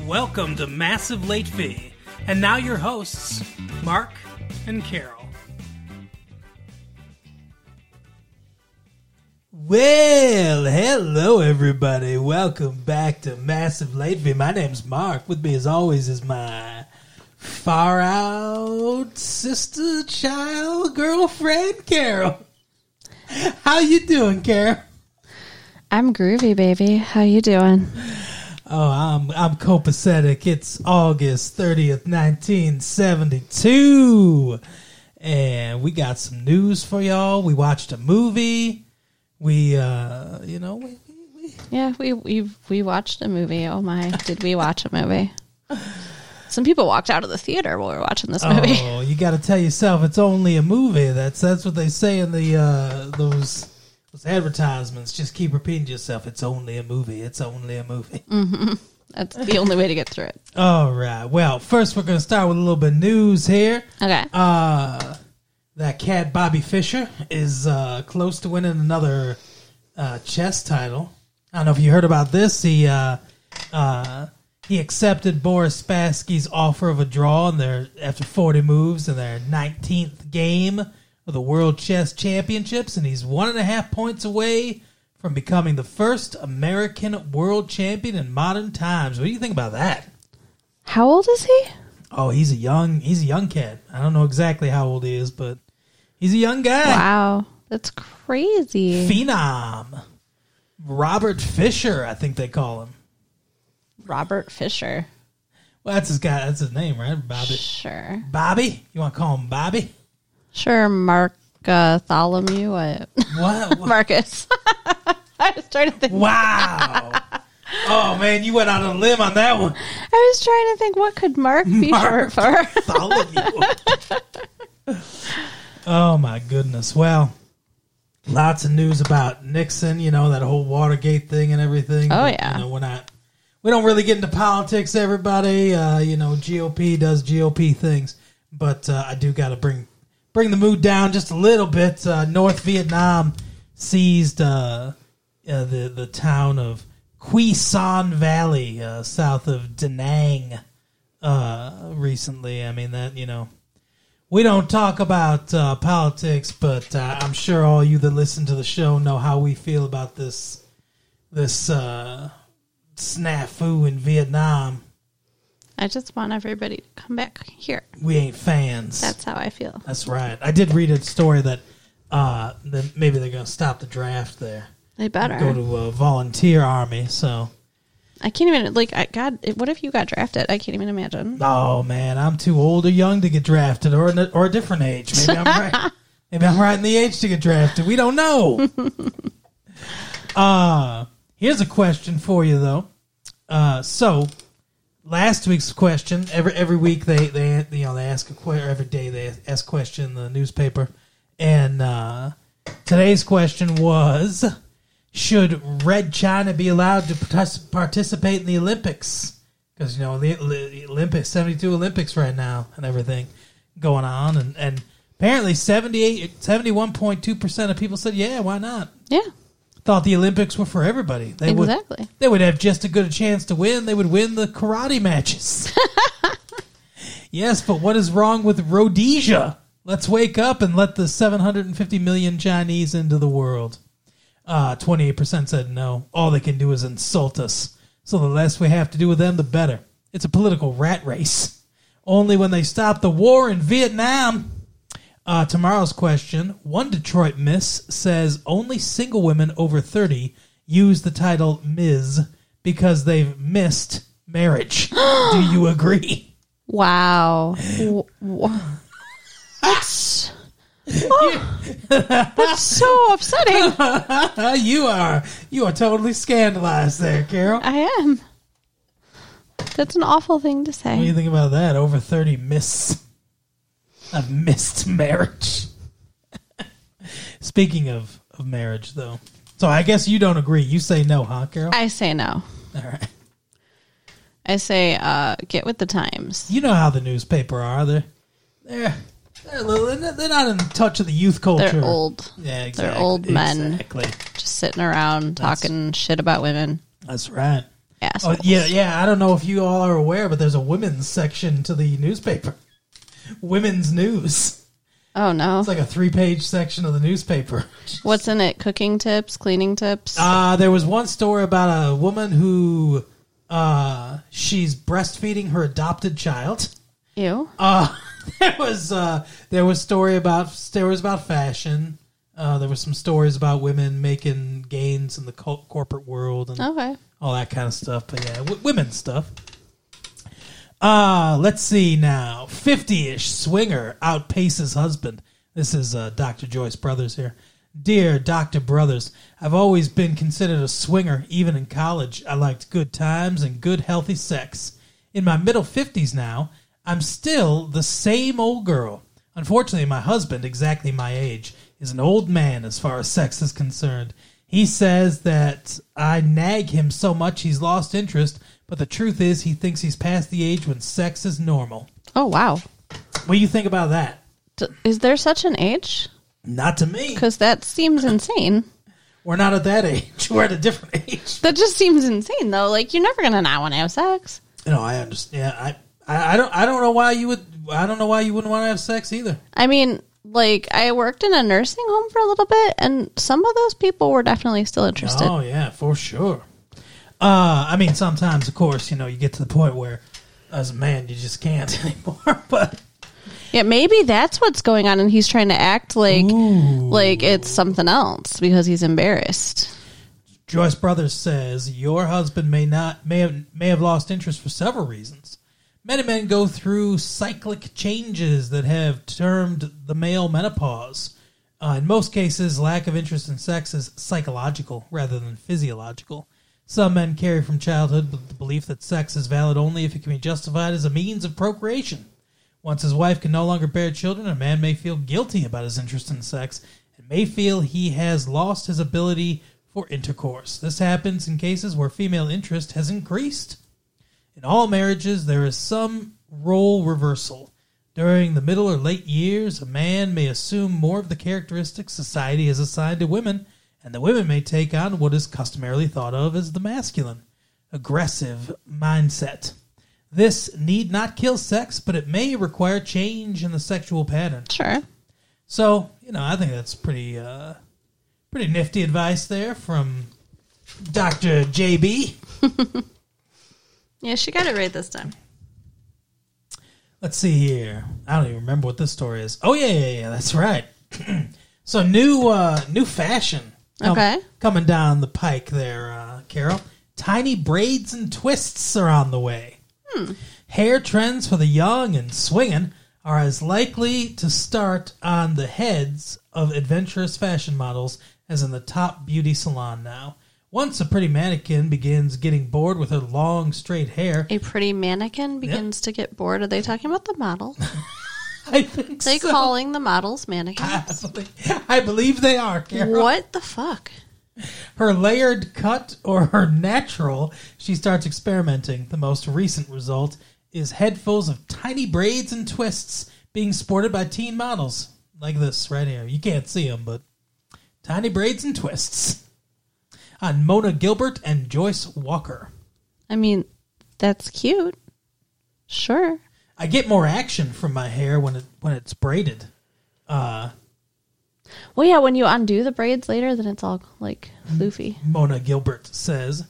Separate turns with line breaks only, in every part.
Welcome to Massive Late Fee. And now your hosts, Mark and Carol.
Well, hello everybody. Welcome back to Massive Late Fee. My name's Mark. With me as always is my far out sister, child, girlfriend, Carol. How you doing, Carol?
I'm groovy, baby. How you doing?
Oh, I'm I'm copacetic. It's August 30th, 1972. And we got some news for y'all. We watched a movie. We uh, you know, we, we,
Yeah, we we we watched a movie. Oh my, did we watch a movie? Some people walked out of the theater while we were watching this movie.
Oh, you got to tell yourself it's only a movie. That's that's what they say in the uh, those those advertisements. Just keep repeating to yourself. It's only a movie. It's only a movie.
That's the only way to get through it.
All right. Well, first we're gonna start with a little bit of news here.
Okay.
Uh, that cat Bobby Fischer is uh, close to winning another uh, chess title. I don't know if you heard about this. He uh, uh, he accepted Boris Spassky's offer of a draw in their after 40 moves in their 19th game of the World Chess Championships, and he's one and a half points away from becoming the first American world champion in modern times. What do you think about that?
How old is he?
Oh, he's a young he's a young cat. I don't know exactly how old he is, but he's a young guy.
Wow, that's crazy.
Phenom. Robert Fisher, I think they call him.
Robert Fisher.
Well, that's his guy. That's his name, right? Bobby.
Sure.
Bobby. You want to call him Bobby?
Sure. Mark uh, Tholomew. What? Marcus. I was trying to think.
wow. Oh man, you went out on a limb on that one.
I was trying to think. What could Mark be
Mark.
short for?
Tholomew. oh my goodness. Well, lots of news about Nixon. You know that whole Watergate thing and everything.
Oh,
But,
yeah.
You know we're not. We don't really get into politics. Everybody, uh, you know, GOP does GOP things, but uh, I do got to bring bring the mood down just a little bit. Uh, North Vietnam seized uh, uh, the the town of Quy Son Valley, uh, south of Da Nang, uh, recently. I mean that you know we don't talk about uh, politics, but I'm sure all you that listen to the show know how we feel about this this snafu in Vietnam.
I just want everybody to come back here.
We ain't fans.
That's how I feel.
That's right. I did read a story that uh, that maybe they're going to stop the draft there,
They better.
go to a volunteer army. So,
I can't even like. I God, what if you got drafted? I can't even imagine.
oh man, I'm too old or young to get drafted, or a- or a different age. Maybe I'm right. Maybe I'm right in the age to get drafted. We don't know. uh here's a question for you though. Uh, so last week's question every every week they they you know they ask a question every day they ask question in the newspaper. And uh, today's question was should red china be allowed to partic- participate in the olympics? Because you know the, the olympics 72 olympics right now and everything going on. And and apparently 78 71.2% of people said yeah why not?
Yeah,
thought the olympics were for everybody they would
exactly.
they would have just as good a chance to win. They would win the karate matches. yes, but what is wrong with Rhodesia? Let's wake up and let the 750 million Chinese into the world. Uh, 28% said no. All they can do is insult us. So the less we have to do with them, the better. It's a political rat race. Only when they stop the war in Vietnam. Uh, tomorrow's question One Detroit Miss says only single women over 30 use the title Ms. because they've missed marriage. Do you agree?
Wow. That's Oh, that's so upsetting.
You are you are totally scandalized there, Carol.
I am. That's an awful thing to say.
What do you think about that? Over 30 miss I've missed marriage. Speaking of, of marriage though. So I guess you don't agree. You say no, huh, Carol?
I say no.
All right.
I say uh, get with the times.
You know how the newspaper are. They're they're they're, a little, they're not in touch of the youth culture.
They're old,
Yeah, exactly.
They're old men.
Exactly.
just sitting around
That's-
talking shit about women.
That's right. Oh, yeah, yeah. I don't know if you all are aware, but there's a women's section to the newspaper. Women's news.
Oh no.
It's like a three-page section of the newspaper.
What's in it? Cooking tips, cleaning tips.
Uh, there was one story about a woman who uh, she's breastfeeding her adopted child.
Ew.
Uh, there was uh, there was story about stories about fashion. Uh, there was some stories about women making gains in the co- corporate world and
Okay.
all that kind of stuff. But yeah, w- women's stuff. Uh, let's see now. 50 ish swinger outpaces husband. This is uh, Dr. Joyce Brothers here. Dear Dr. Brothers, I've always been considered a swinger, even in college. I liked good times and good, healthy sex. In my middle 50s now, I'm still the same old girl. Unfortunately, my husband, exactly my age, is an old man as far as sex is concerned. He says that I nag him so much he's lost interest, but the truth is he thinks he's past the age when sex is normal.
Oh wow.
What do you think about that?
D- is there such an age?
Not to me.
Because that seems insane.
We're not at that age. We're at a different age.
That just seems insane, though. Like you're never gonna not want to have sex.
No, I understand. I, I, I don't. I don't know why you would. I don't know why you wouldn't want to have sex either.
I mean, like I worked in a nursing home for a little bit, and some of those people were definitely still interested.
Oh yeah, for sure. Uh, I mean, sometimes, of course, you know, you get to the point where, as a man, you just can't anymore. but
Yeah, maybe that's what's going on, and he's trying to act like like it's something else because he's embarrassed.
Joyce Brothers says your husband may not may have may have lost interest for several reasons. Many men go through cyclic changes that have termed the male menopause. Uh, in most cases, lack of interest in sex is psychological rather than physiological. Some men carry from childhood the belief that sex is valid only if it can be justified as a means of procreation. Once his wife can no longer bear children, a man may feel guilty about his interest in sex and may feel he has lost his ability for intercourse. This happens in cases where female interest has increased. In all marriages, there is some role reversal. During the middle or late years, a man may assume more of the characteristics society has assigned to women, and the women may take on what is customarily thought of as the masculine, aggressive mindset. This need not kill sex, but it may require change in the sexual pattern.
Sure.
So, you know, I think that's pretty uh pretty nifty advice there from Dr. JB.
Yeah, she got it right this time.
Let's see here. I don't even remember what this story is. Oh yeah, yeah, yeah, that's right. so new uh new fashion.
Okay.
Coming down the pike there, uh, Carol. Tiny braids and twists are on the way. Hair trends for the young and swinging are as likely to start on the heads of adventurous fashion models as in the top beauty salon now. Once a pretty mannequin begins getting bored with her long, straight hair,
A pretty mannequin begins to get bored. Are they talking about the model?
I think
they
so.
calling the models
I
mannequins?
believe, I believe they are, Carol.
what the fuck?
Her layered cut or her natural, she starts experimenting. The most recent result is headfuls of tiny braids and twists being sported by teen models. Like this right here. You can't see them, but tiny braids and twists. On Mona Gilbert and Joyce Walker.
I mean, that's cute. Sure.
I get more action from my hair when it when it's braided. Uh,
Well, yeah, when you undo the braids later, then it's all like floofy.
Mona Gilbert says.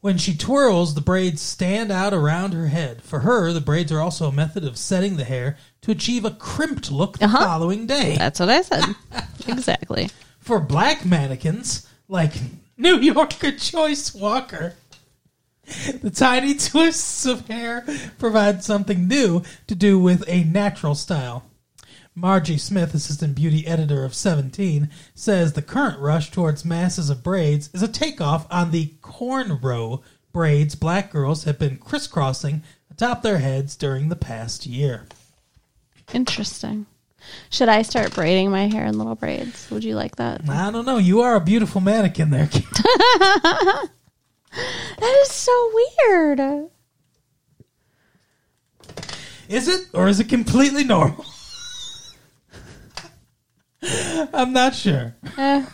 When she twirls, the braids stand out around her head. For her, the braids are also a method of setting the hair to achieve a crimped look the
Uh-huh.
following day.
That's what I said. exactly.
For black mannequins, like New Yorker Joyce Walker, the tiny twists of hair provide something new to do with a natural style. Margie Smith, assistant beauty editor of 17, says the current rush towards masses of braids is a takeoff on the cornrow braids black girls have been crisscrossing atop their heads during the past year.
Interesting. Should I start braiding my hair in little braids? Would you like that?
I don't know. You are a beautiful mannequin there.
That is so weird.
Is it? Or is it completely normal? I'm not sure.
Eh,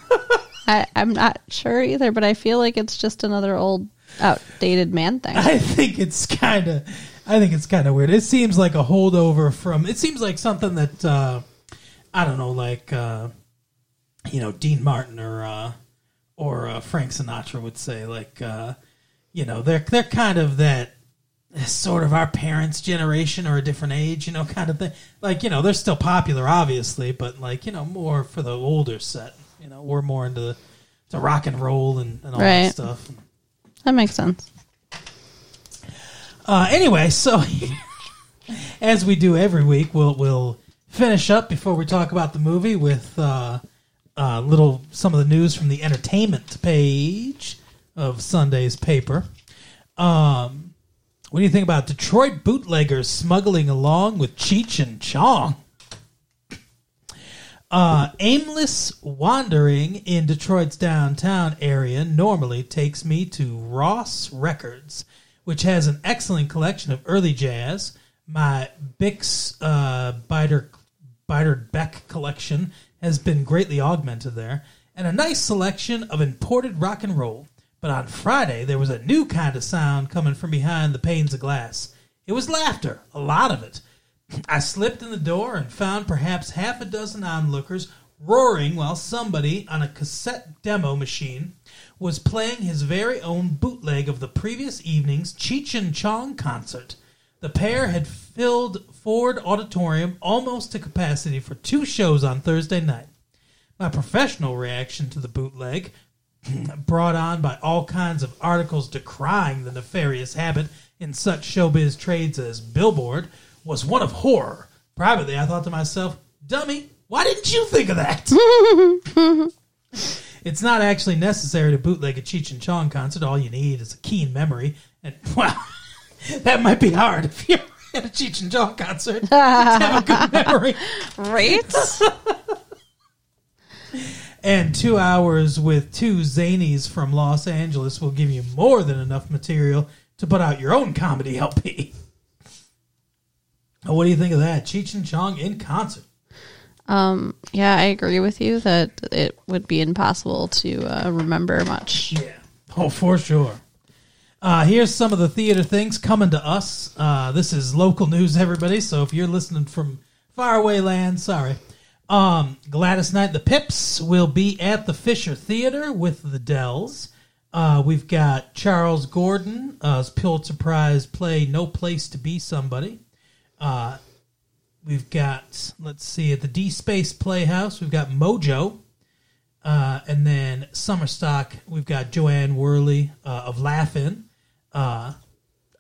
I, I'm not sure either, but I feel like it's just another old outdated man thing.
I think it's kind of, I think it's kind of weird. It seems like a holdover from. It seems like something that uh, I don't know, like uh, you know, Dean Martin or uh, or uh, Frank Sinatra would say, like uh, you know, they're they're kind of that sort of our parents' generation or a different age, you know, kind of thing. Like you know, they're still popular, obviously, but like you know, more for the older set. You know, we're more into the, to rock and roll and, and all that stuff.
That makes sense.
Uh, anyway, so as we do every week, we'll we'll finish up before we talk about the movie with uh, uh, little some of the news from the entertainment page of Sunday's paper. Um, what do you think about Detroit bootleggers smuggling along with Cheech and Chong? Uh, aimless wandering in Detroit's downtown area normally takes me to Ross Records, which has an excellent collection of early jazz. My Bix uh, Biter, Biter Beck collection has been greatly augmented there, and a nice selection of imported rock and roll. But on Friday, there was a new kind of sound coming from behind the panes of glass. It was laughter, a lot of it. I slipped in the door and found perhaps half a dozen onlookers roaring while somebody on a cassette demo machine was playing his very own bootleg of the previous evening's Cheech and Chong concert. The pair had filled Ford Auditorium almost to capacity for two shows on Thursday night. My professional reaction to the bootleg, brought on by all kinds of articles decrying the nefarious habit in such showbiz trades as Billboard, was one of horror. Privately, I thought to myself, dummy, why didn't you think of that? it's not actually necessary to bootleg a Cheech and Chong concert. All you need is a keen memory. And, well, that might be hard if you're at a Cheech and Chong concert have a good memory.
Right?
And two hours with two zanies from Los Angeles will give you more than enough material to put out your own comedy LP. What do you think of that? Cheech and Chong in concert.
um, yeah, I agree with you that it would be impossible to uh, remember much.
Yeah. Oh, for sure. Uh, here's some of the theater things coming to us. Uh, this is local news, everybody. So if you're listening from faraway land, sorry. Um, Gladys Knight, the Pips will be at the Fisher Theater with the Dells. Uh, we've got Charles Gordone, uh, Pulitzer Prize play "No Place to Be Somebody." Uh, we've got let's see at the D Space Playhouse. We've got Mojo. Uh, and then Summerstock, we've got Jo Anne Worley uh, of Laugh-In. Uh,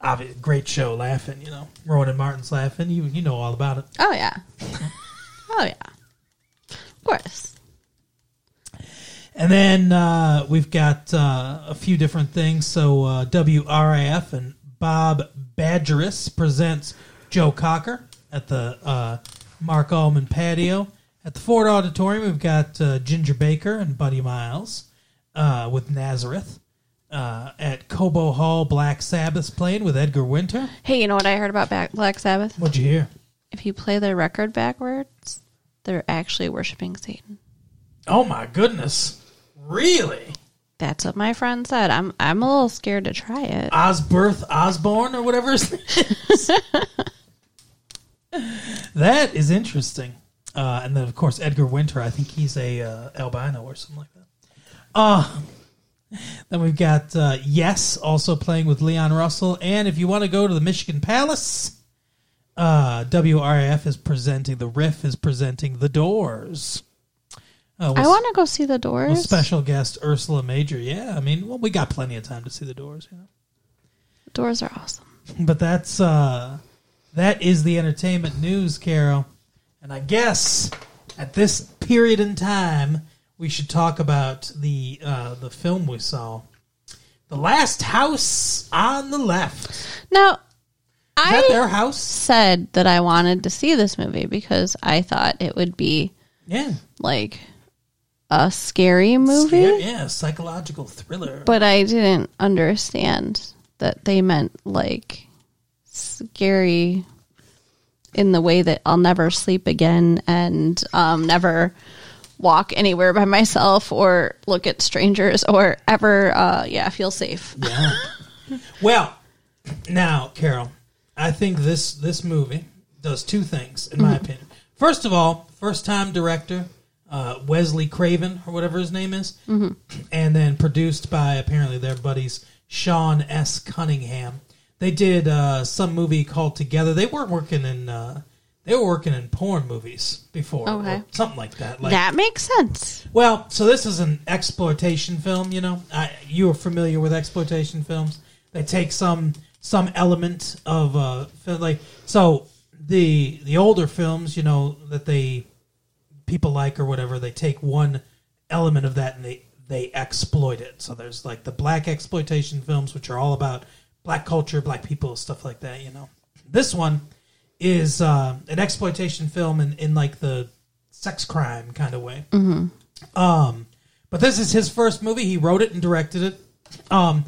obvi- great show, Laugh-In, you know. Rowan and Martin's Laugh-In. You, you know all about it.
Oh, yeah. Oh, yeah. Of course.
And then uh, we've got uh, a few different things. So uh, WRAF and Bob Bageris presents Joe Cocker at the uh, Mark Allman patio. At the Ford Auditorium, we've got uh, Ginger Baker and Buddy Miles uh, with Nazareth. Uh, at Cobo Hall, Black Sabbath's playing with Edgar Winter.
Hey, you know what I heard about Back- Black Sabbath?
What'd you hear?
If you play their record backwards, they're actually worshiping Satan.
Oh my goodness! Really?
That's what my friend said. I'm I'm a little scared to try it.
Osberth Osborne or whatever his name is. that is interesting. Uh, and then, of course, Edgar Winter. I think he's a uh, albino or something like that. Uh, then we've got uh, Yes also playing with Leon Russell. And if you want to go to the Michigan Palace, uh, WRF is presenting, The Riff is presenting The Doors. Uh,
I want to go see the
with
Doors.
special guest Ursula Major. Yeah, I mean, well, we got plenty of time to see The Doors, you know.
The Doors are awesome.
But that's uh that is the entertainment news, Carol. And I guess at this period in time, we should talk about the uh the film we saw. The Last House on the Left.
Now, I
their house?
said that I wanted to see this movie because I thought it would be
Yeah.
like a scary movie,
Yeah, yeah, psychological thriller.
but I didn't understand that they meant like scary in the way that I'll never sleep again and um, never walk anywhere by myself or look at strangers or ever uh, yeah feel safe
yeah. Well, now, Carol, I think this this movie does two things, in my opinion. First of all, first time director uh, Wesley Craven or whatever his name is, and then produced by apparently their buddies Sean S. Cunningham. They did uh, some movie called Together. They weren't working in. Uh, they were working in porn movies before, or something like that. Like
that makes sense.
well, so this is an exploitation film. You know, I, you are familiar with exploitation films. They take some some element of uh, like so the the older films, you know, that they people like or whatever. They take one element of that and they they exploit it. So there's like the black exploitation films, which are all about black culture, black people, stuff like that. You know, this one is uh, an exploitation film in, in like the sex crime kind of way. Um, but this is his first movie. He wrote it and directed it. Um,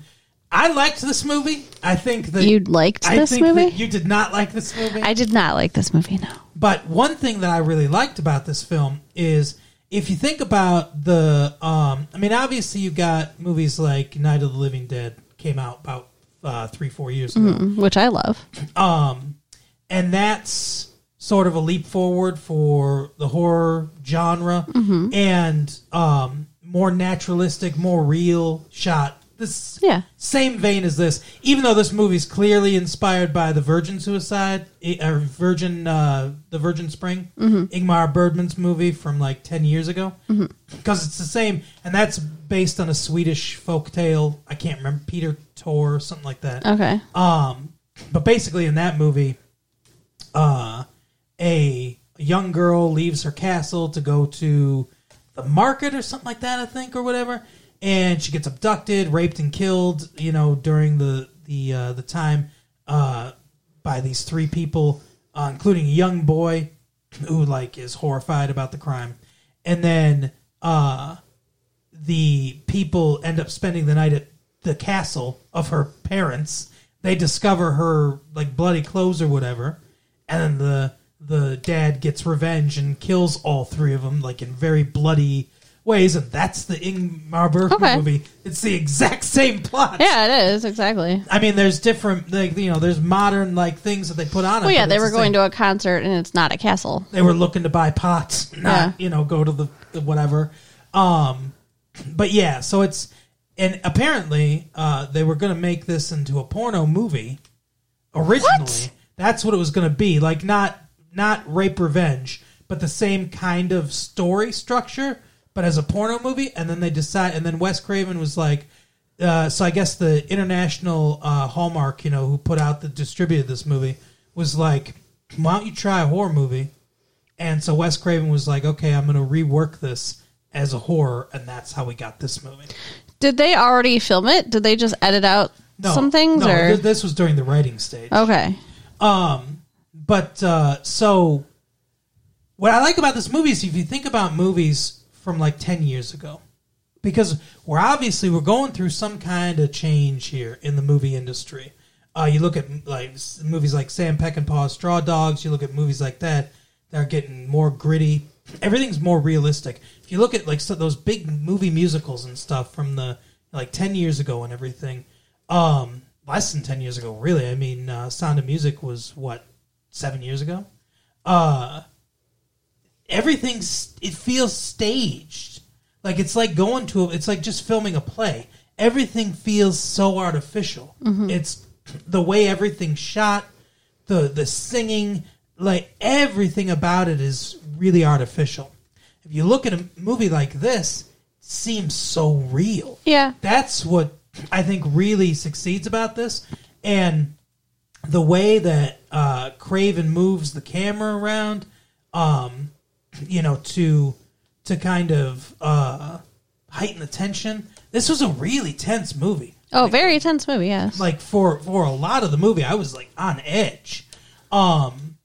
I liked this movie. I think that
You liked
I
this movie?
you did not like this movie.
I did not like this movie. No.
But one thing that I really liked about this film is if you think about the, um, I mean, obviously you've got movies like Night of the Living Dead came out about uh, three, four years ago,
Which I love.
um, and that's sort of a leap forward for the horror genre and um, more naturalistic, more real shot. This
Yeah.
same vein as this, even though this movie's clearly inspired by the Virgin Suicide or Virgin, uh, the Virgin Spring, Ingmar Bergman's movie from like ten years ago, because it's the same, and that's based on a Swedish folk tale. I can't remember Peter Tor, or something like that.
Okay.
Um, but basically, in that movie, uh, a young girl leaves her castle to go to the market or something like that, I think, or whatever, and she gets abducted, raped, and killed. You know, during the the uh, the time uh, by these three people, uh, including a young boy who like is horrified about the crime, and then uh, the people end up spending the night at the castle of her parents. They discover her like bloody clothes or whatever, and then the the dad gets revenge and kills all three of them like in very bloody ways. And that's the Ingmar Bergman
Okay.
movie. It's the exact same plot.
Yeah, it is exactly.
I mean, there's different like you know, there's modern like things that they put on. it,
Well, yeah, they were
the
going
same.
to a concert and it's not a castle.
they were looking to buy pots, not
Yeah.
you know go to the, the whatever. Um, but yeah, so it's and apparently uh, they were going to make this into a porno movie originally.
What?
That's what it was going to be, like not not rape revenge, but the same kind of story structure, but as a porno movie. And then they decide, and then Wes Craven was like. Uh, so I guess the international uh, Hallmark, you know, who put out the distributed this movie, was like, "Why don't you try a horror movie?" And so Wes Craven was like, "Okay, I'm going to rework this as a horror," and that's how we got this movie.
Did they already film it? Did they just edit out
No,
some things?
no,
or
th- this was during the writing stage.
okay,
Um, but uh, so what I like about this movie is if you think about movies from like ten years ago, because we're obviously we're going through some kind of change here in the movie industry. Uh, you look at like movies like Sam Peckinpah's Straw Dogs. You look at movies like that; they're getting more gritty. Everything's more realistic. If you look at like so those big movie musicals and stuff from the like ten years ago and everything, um, less than ten years ago, really. I mean, uh, Sound of Music was what seven years ago. Uh, everything's it feels staged. Like it's like going to a, it's like just filming a play. Everything feels so artificial. It's the way everything's shot, the the singing, like everything about it is really artificial. If you look at a movie like this, it seems so real
yeah,
that's what I think really succeeds about this, and the way that uh, Craven moves the camera around, um, you know, to to kind of uh, heighten the tension. This was a really tense movie.
Oh, very tense movie. Yes.
Like for for a lot of the movie, I was like on edge. Um,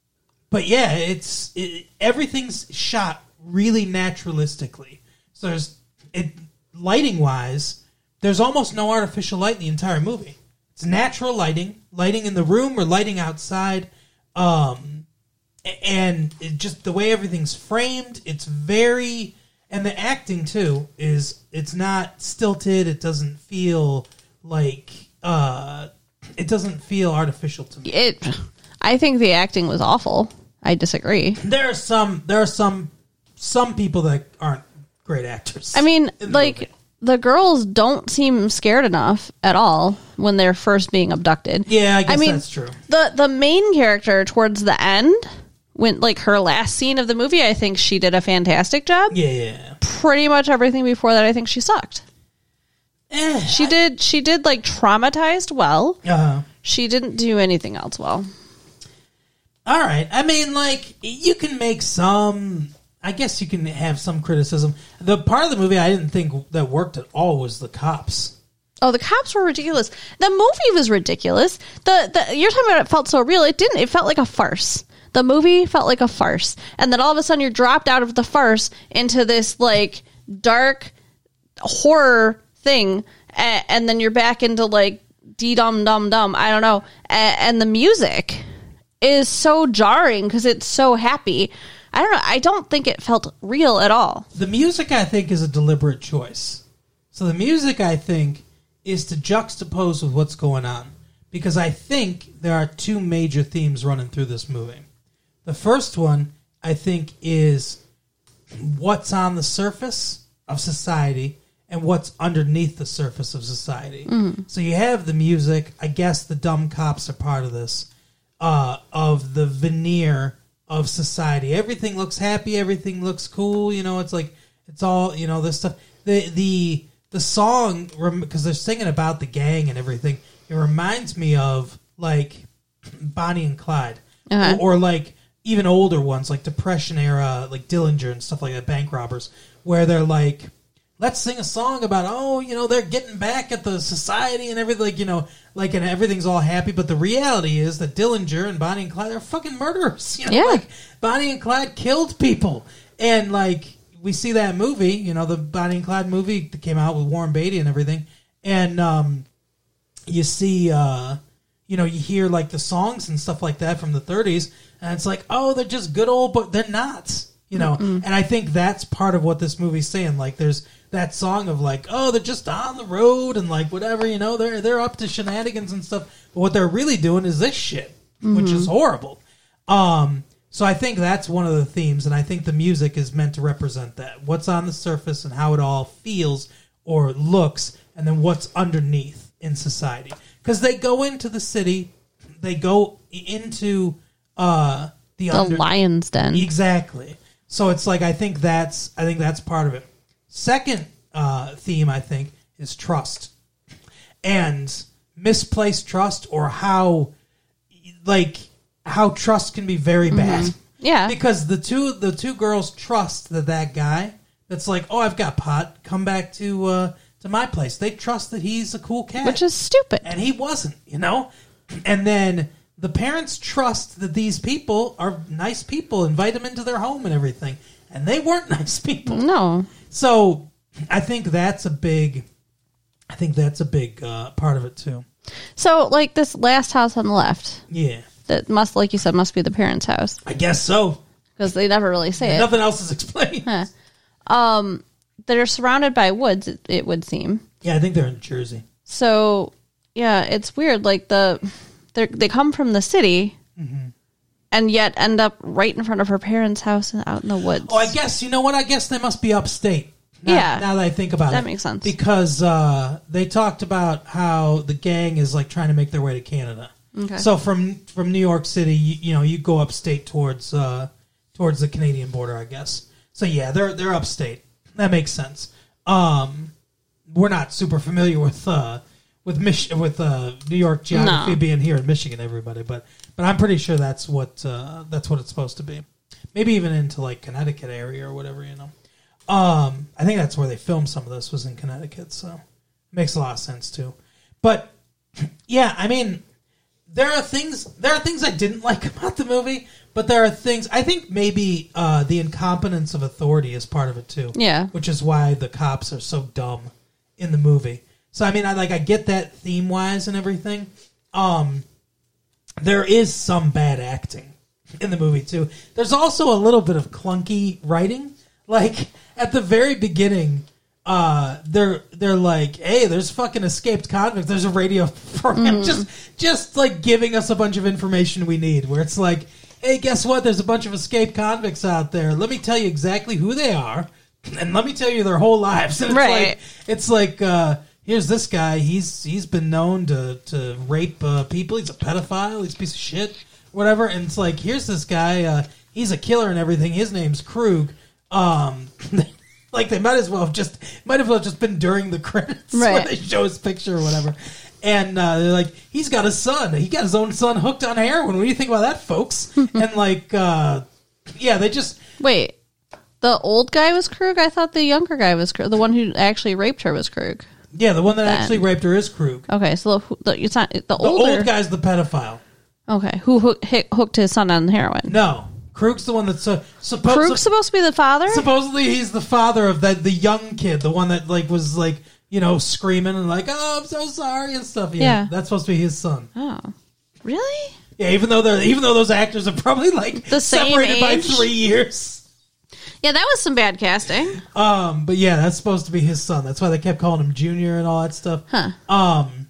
but yeah, it's it, everything's shot really naturalistically. So there's it lighting wise, there's almost no artificial light in the entire movie. It's natural lighting, lighting in the room or lighting outside. Um, and it just the way everything's framed, it's very and the acting too is it's not stilted. It doesn't feel like uh, it doesn't feel artificial to me.
It. I think the acting was awful. I disagree.
There are some there are some some people that aren't great actors.
I mean, like
movie.
The girls don't seem scared enough at all when they're first being abducted.
yeah, I guess
mean,
that's true.
The the main character towards the end, when like her last scene of the movie, I think she did a fantastic job.
Yeah, yeah.
Pretty much everything before that, I think she sucked.
Eh,
She did she did like traumatized well.
uh,
She didn't do anything else well.
all right. I mean, like you can make some. I guess you can have some criticism. The part of the movie I didn't think that worked at all was the cops.
Oh, the cops were ridiculous. The movie was ridiculous. The, the you're talking about it felt so real. It didn't. It felt like a farce. The movie felt like a farce, and then all of a sudden you're dropped out of the farce into this like dark horror thing, and, and then you're back into like dee dum dum dum. I don't know, and, and the music is so jarring because it's so happy. I don't know. I don't think it felt real at all.
The music, I think, is a deliberate choice. So the music, I think, is to juxtapose with what's going on. Because I think there are two major themes running through this movie. The first one, I think, is what's on the surface of society and what's underneath the surface of society. So you have the music. I guess the dumb cops are part of this, uh, of the veneer of society. Everything looks happy. Everything looks cool. You know, it's like it's all you know. This stuff. The the the song because they're singing about the gang and everything. It reminds me of like Bonnie and Clyde,
Uh-huh.
or, or like even older ones like Depression era, like Dillinger and stuff like that, bank robbers, where they're like, let's sing a song about oh, you know, they're getting back at the society and everything, like you know, like and everything's all happy. But the reality is that Dillinger and Bonnie and Clyde are fucking murderers. You know,
Yeah.
like Bonnie and Clyde killed people, and like we see that movie, you know, the Bonnie and Clyde movie that came out with Warren Beatty and everything, and um, you see uh you know you hear like the songs and stuff like that from the 30s and it's like oh they're just good old but they're not you know? And i think that's part of what this movie's saying. Like there's that song of like oh they're just on the road and like whatever you know? They're they're up to shenanigans and stuff. But what they're really doing is this shit which is horrible. Um so i think that's one of the themes and i think the music is meant to represent that. What's on the surface and how it all feels or looks and then what's underneath in society. Because they go into the city they go into uh the,
The
under-
lion's den.
exactly so it's like i think that's i think that's part of it. Second uh theme i think is trust and misplaced trust or how like how trust can be very bad.
Yeah.
because the two the two girls trust that that guy that's like oh i've got pot. Come back to uh to my place. They trust that he's a cool cat.
Which is stupid.
and he wasn't you know? And then the parents trust that these people are nice people invite them into their home and everything and they weren't nice people
No.
so i think that's a big i think that's a big uh, part of it too
So, like this last house on the left,
yeah
that must, like you said, must be the parents' house
i guess so
because they never really say it.
nothing else is explained Um
They're surrounded by woods. It, it would seem.
yeah i think they're in jersey
So, yeah, it's weird. Like the they they come from the city,
Mm-hmm.
and yet end up right in front of her parents' house and out in the woods.
Oh, I guess you know what? I guess they must be upstate. Now,
Yeah.
Now that I think about it,
That makes sense.
because uh, they talked about how the gang is like trying to make their way to Canada.
Okay.
So from from New York City, you, you know, you go upstate towards uh, towards the Canadian border, I guess. So yeah, they're they're upstate. That makes sense. Um, we're not super familiar with uh, with Mich- with uh, New York geography
No.
being here in Michigan, everybody, but but I'm pretty sure that's what uh, that's what it's supposed to be. Maybe even into like Connecticut area or whatever, you know. Um, I think that's where they filmed some of this was in Connecticut, so makes a lot of sense too. But yeah, I mean, there are things there are things I didn't like about the movie, but there are things I think maybe uh, the incompetence of authority is part of it too.
Yeah.
which is why the cops are so dumb in the movie. So I mean, I like I get that theme wise and everything. Um, there is some bad acting in the movie too. There's also a little bit of clunky writing. Like at the very beginning, uh, they're they're like, hey, there's fucking escaped convicts. There's a radio program
Mm-hmm.
just just like giving us a bunch of information we need. Where it's like, hey, guess what? There's a bunch of escaped convicts out there. Let me tell you exactly who they are, and let me tell you their whole lives. And it's
Right.
like it's like uh, here's this guy. He's he's been known to to rape uh, people. He's a pedophile. He's a piece of shit. Whatever. And it's like here's this guy. Uh, he's a killer and everything. His name's Krug. Um, like they might as well have just might as well have just been during the credits when
Right.
they show his picture or whatever. And uh, they're like, he's got a son. He got his own son hooked on heroin. What do you think about that, folks? and like, uh, yeah, they just
Wait, the old guy was Krug. I thought the younger guy was Krug. The one who actually raped her was Krug.
Yeah, the one that
Ben.
actually raped her is Krug.
Okay, so the, the it's not the,
The
older.
old guy's the pedophile.
Okay, who hook, hit, hooked his son on heroin?
No, Krug's the one that's uh, supposed.
Krug's supposed to be the father.
supposedly he's the father of that the young kid, the one that like was like you know screaming and like oh I'm so sorry and stuff. Yeah,
Yeah.
that's supposed to be his son.
oh, really?
Yeah, even though they're even though those actors are probably like
The same
separated by
age?
three years.
Yeah, that was some bad casting.
Um, but yeah, that's supposed to be his son. That's why they kept calling him Junior and all that stuff.
Huh.
Um,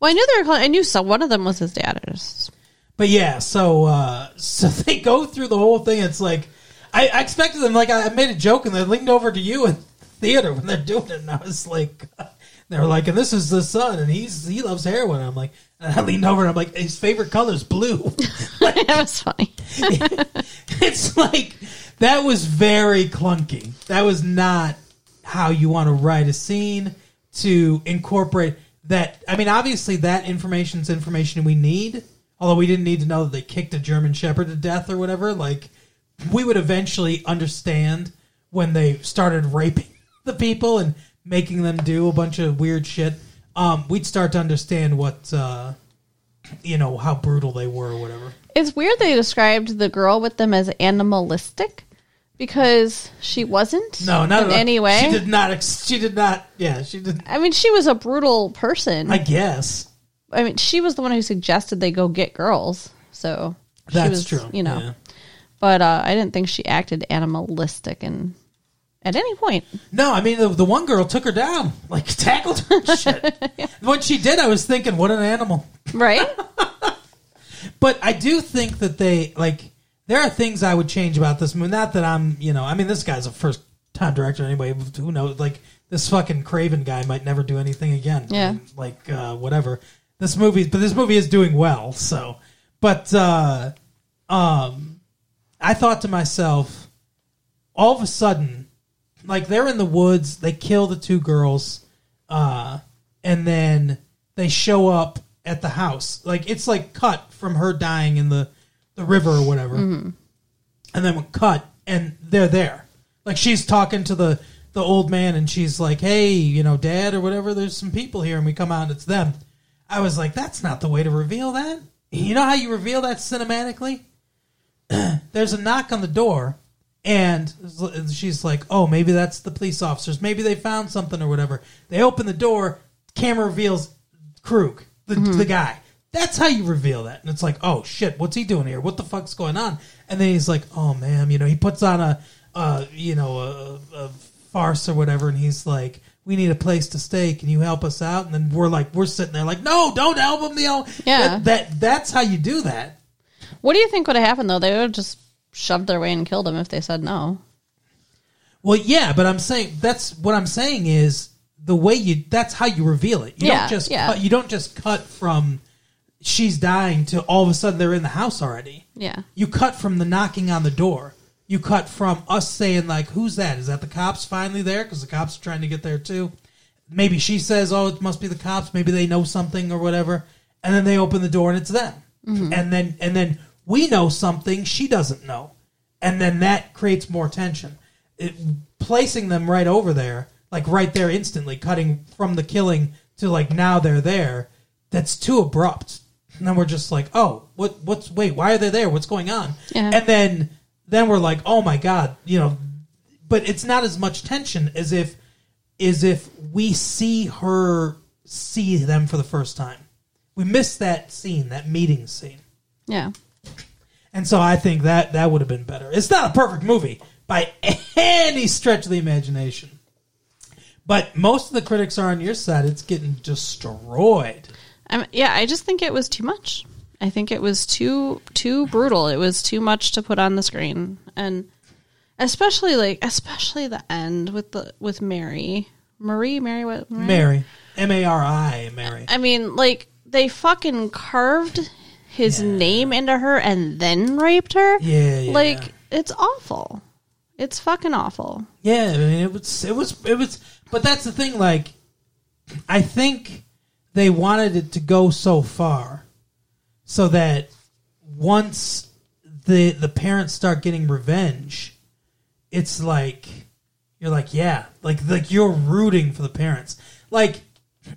Well, I knew they were. Calling, I knew so. One of them was his dad. Just-
but yeah, so uh, so they go through the whole thing. It's like I, I expected them. Like I, I made a joke and they leaned over to you in theater when they're doing it, and I was like, they were like, and this is the son, and he's he loves heroin. I'm like, and I leaned over and I'm like, his favorite color is blue.
that was funny.
it's like that was very clunky. That was not how you want to write a scene to incorporate that. I mean, obviously, that information is information we need. Although we didn't need to know that they kicked a German Shepherd to death or whatever. Like, we would eventually understand when they started raping the people and making them do a bunch of weird shit. Um, we'd start to understand what, uh, you know, how brutal they were or whatever.
It's weird they described the girl with them as animalistic because she wasn't.
No, not
in
at all.
any way.
She did not. Ex- she did not. Yeah, she did.
I mean, she was a brutal person.
I guess
I mean, she was the one who suggested they go get girls. So she
that's
was,
true.
You know,
Yeah.
but uh, I didn't think she acted animalistic and at any point.
No, I mean the, the one girl took her down, like tackled her. Shit. When she did, I was thinking, what an animal.
Right?
But I do think that they like. There are things I would change about this movie. Not that I'm, you know, I mean, this guy's a first time director anyway. Who knows? Like this fucking Craven guy might never do anything again.
Yeah.
Like uh, whatever. This movie, but this movie is doing well. So, but uh, um, I thought to myself, all of a sudden, like they're in the woods, they kill the two girls, uh, and then they show up at the house. Like it's like cut from her dying in the the river or whatever, mm-hmm. and then we cut and they're there. Like she's talking to the the old man, and she's like, "Hey, you know, Dad or whatever. There's some people here," and we come out, and it's them. I was like, "That's not the way to reveal that." You know how you reveal that cinematically? there's a knock on the door and she's like oh maybe that's the police officers maybe they found something or whatever they open the door camera reveals krug the, mm-hmm. the guy that's how you reveal that and it's like oh shit what's he doing here what the fuck's going on and then he's like oh man you know he puts on a uh, you know a, a farce or whatever and he's like we need a place to stay can you help us out and then we're like we're sitting there like no don't help him you know
Yeah.
that, that that's how you do that
what do you think would have happened though? They would have just shoved their way and killed him if they said no.
Well, yeah, but I'm saying that's what I'm saying is the way you that's how you reveal it. You
Yeah,
don't just
yeah.
cut, you don't just cut from she's dying to all of a sudden they're in the house already.
Yeah.
You cut from the knocking on the door. You cut from us saying like, "Who's that? Is that the cops finally there?" Because the cops are trying to get there too. Maybe she says, "Oh, it must be the cops." Maybe they know something or whatever, and then they open the door and it's them. Mm-hmm. And then and then we know something she doesn't know, and then that creates more tension. It, placing them right over there, like right there instantly, cutting from the killing to like now they're there. That's too abrupt. And then we're just like, oh, what? What's? Wait, why are they there? What's going on?
Yeah.
And then then we're like, oh my god, you know. But it's not as much tension as if as if we see her see them for the first time. We miss that scene, that meeting scene.
Yeah.
And so I think that that would have been better. It's not a perfect movie by any stretch of the imagination. But most of the critics are on your side. It's getting destroyed.
Yeah, I just think it was too much. I think it was too too brutal. It was too much to put on the screen, and especially like especially the end with the with Mary, Marie, Mary, what?
Mary, M A R I, Mary.
I mean, like they fucking carved his
Yeah.
name into her and then raped her.
Yeah, yeah.
Like it's awful. It's fucking awful.
Yeah, I mean it was it was it was but that's the thing like I think they wanted it to go so far so that once the the parents start getting revenge it's like you're like yeah, like like you're rooting for the parents. Like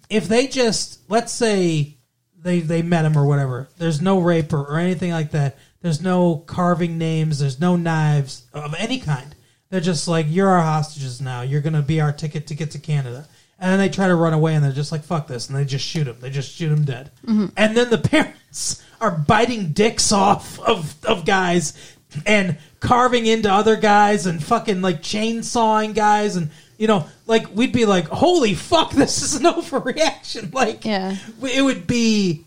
if they just let's say they they met him or whatever. There's no rape or, or anything like that. There's no carving names. There's no knives of any kind. They're just like you're our hostages now. You're gonna be our ticket to get to Canada. And then they try to run away, and they're just like fuck this, and they just shoot him. They just shoot him dead. Mm-hmm. And then the parents are biting dicks off of of guys and carving into other guys and fucking like chainsawing guys and you know like we'd be like holy fuck this is an overreaction like
Yeah.
it would be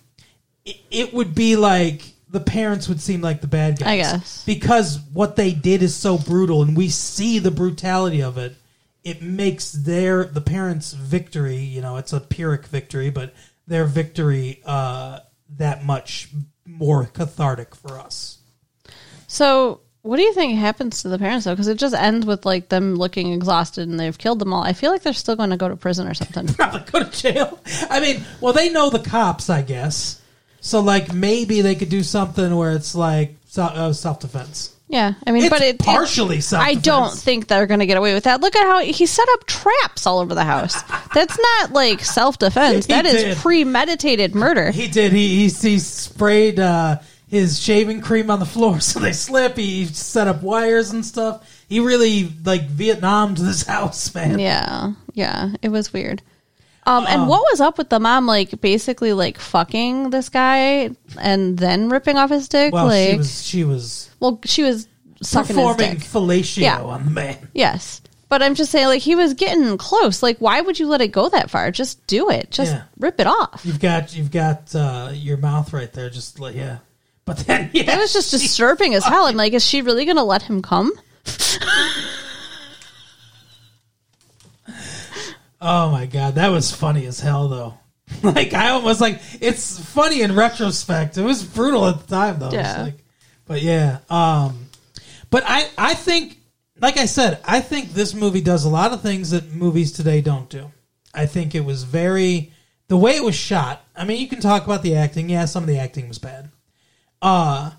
it- it would be like the parents would seem like the bad guys
I guess.
because what they did is so brutal and we see the brutality of it it makes their the parents victory you know it's a pyrrhic victory but their victory uh that much more cathartic for us
So, what do you think happens to the parents though? Because it just ends with like them looking exhausted and they've killed them all. I feel like they're still going to go to prison or something.
probably go to jail. I mean, well, they know the cops, I guess. So, like, maybe they could do something where it's like uh, self defense.
Yeah, I mean,
It's
but it
partially
it. I don't think they're going to get away with that. Look at how he set up traps all over the house. That's not like self defense.
He
That is
did.
premeditated murder.
he did. He he, he sprayed uh, his shaving cream on the floor so they slip. He set up wires and stuff. He really like Vietnam to this house, man.
Yeah, yeah, it was weird. Um, and what was up with the mom, like basically like fucking this guy and then ripping off his dick?
Well,
like,
she was she was
well, she was sucking his
performing
dick.
fellatio
Yeah.
on the man.
Yes. But I'm just saying, like, he was getting close. Like, why would you let it go that far? Just do it. Just
Yeah.
rip it off.
You've got you've got uh, your mouth right there. Just like yeah. But then yeah,
It was just disturbing as hell. I'm like, is she really going to let him come?
Oh my god, that was funny as hell though. Like I almost like it's funny in retrospect. It was brutal at the time though.
Yeah.
like- but yeah. Um but I I think like I said, I think this movie does a lot of things that movies today don't do. I think it was very the way it was shot. I mean, you can talk about the acting. Yeah, some of the acting was bad. Uh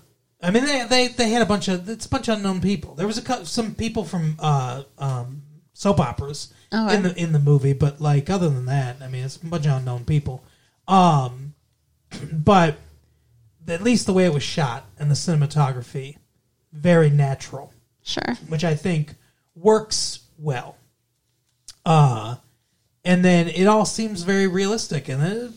I mean, they they, they had a bunch of it's a bunch of unknown people. There was a some people from uh, um, soap operas
Okay.
in the in the movie, but like other than that, I mean, it's a bunch of unknown people. Um, but at least the way it was shot and the cinematography, very natural,
Sure.
which I think works well. Uh, and then it all seems very realistic, and it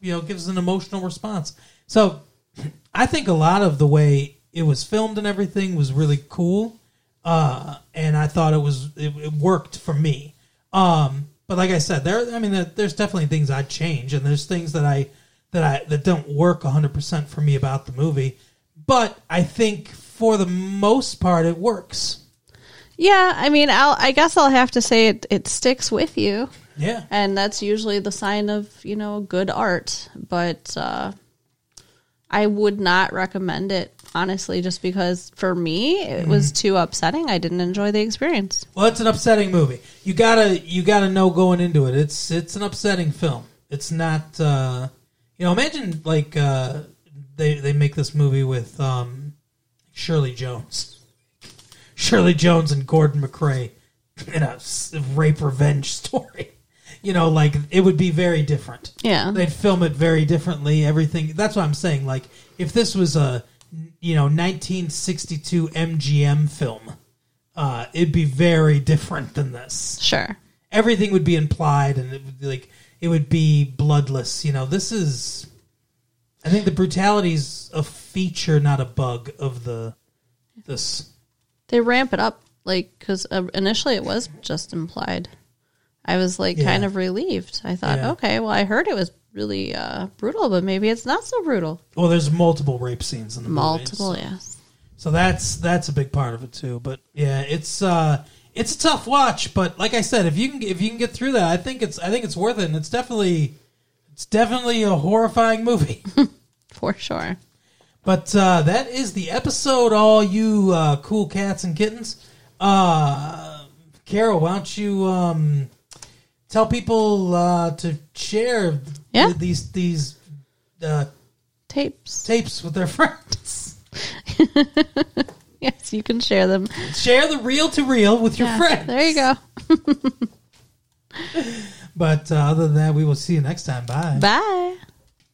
you know gives an emotional response. So I think a lot of the way it was filmed and everything was really cool, uh, and I thought it was it, it worked for me. Um, but like I said, there I mean there, there's definitely things I'd change, and there's things that I that I that don't work 100 percent for me about the movie. But I think for the most part, it works.
Yeah, I mean, I'll, I guess I'll have to say it, it sticks with you.
Yeah.
And that's usually the sign of, you know, good art. But uh, I would not recommend it, honestly, just because for me, it was too upsetting. I didn't enjoy the experience.
Well, it's an upsetting movie. You gotta you gotta know going into it. It's it's an upsetting film. It's not uh, you know. Imagine like uh, they they make this movie with um, Shirley Jones, Shirley Jones and Gordon MacRae in a s- rape revenge story. You know, like it would be very different.
Yeah.
they'd film it very differently. Everything. That's what I'm saying. Like if this was a you know 1962 MGM film, uh, it'd be very different than this.
Sure.
Everything would be implied, and it would be like it would be bloodless. You know, this is. I think the brutality's a feature, not a bug of the this.
They ramp it up, like, because uh, initially it was just implied. I was like
Yeah.
kind of relieved. I thought,
Yeah.
okay, well, I heard it was really uh, brutal, but maybe it's not so brutal.
Well, there's multiple rape scenes in the
Multiple,
movie, so-
yes.
So that's that's a big part of it too. But yeah, it's uh it's a tough watch. But like I said, if you can if you can get through that, I think it's I think it's worth it. And it's definitely it's definitely a horrifying movie.
For sure.
but uh, that is the episode. All you uh, cool cats and kittens. Uh, Carol, why don't you um, tell people uh, to share
Yeah.
th- these these uh,
Tapes.
tapes with their friends.
Yes, you can share them.
Share the reel to reel with your
Yeah,
friends.
There you go.
But uh, other than that, we will see you next time. Bye.
Bye.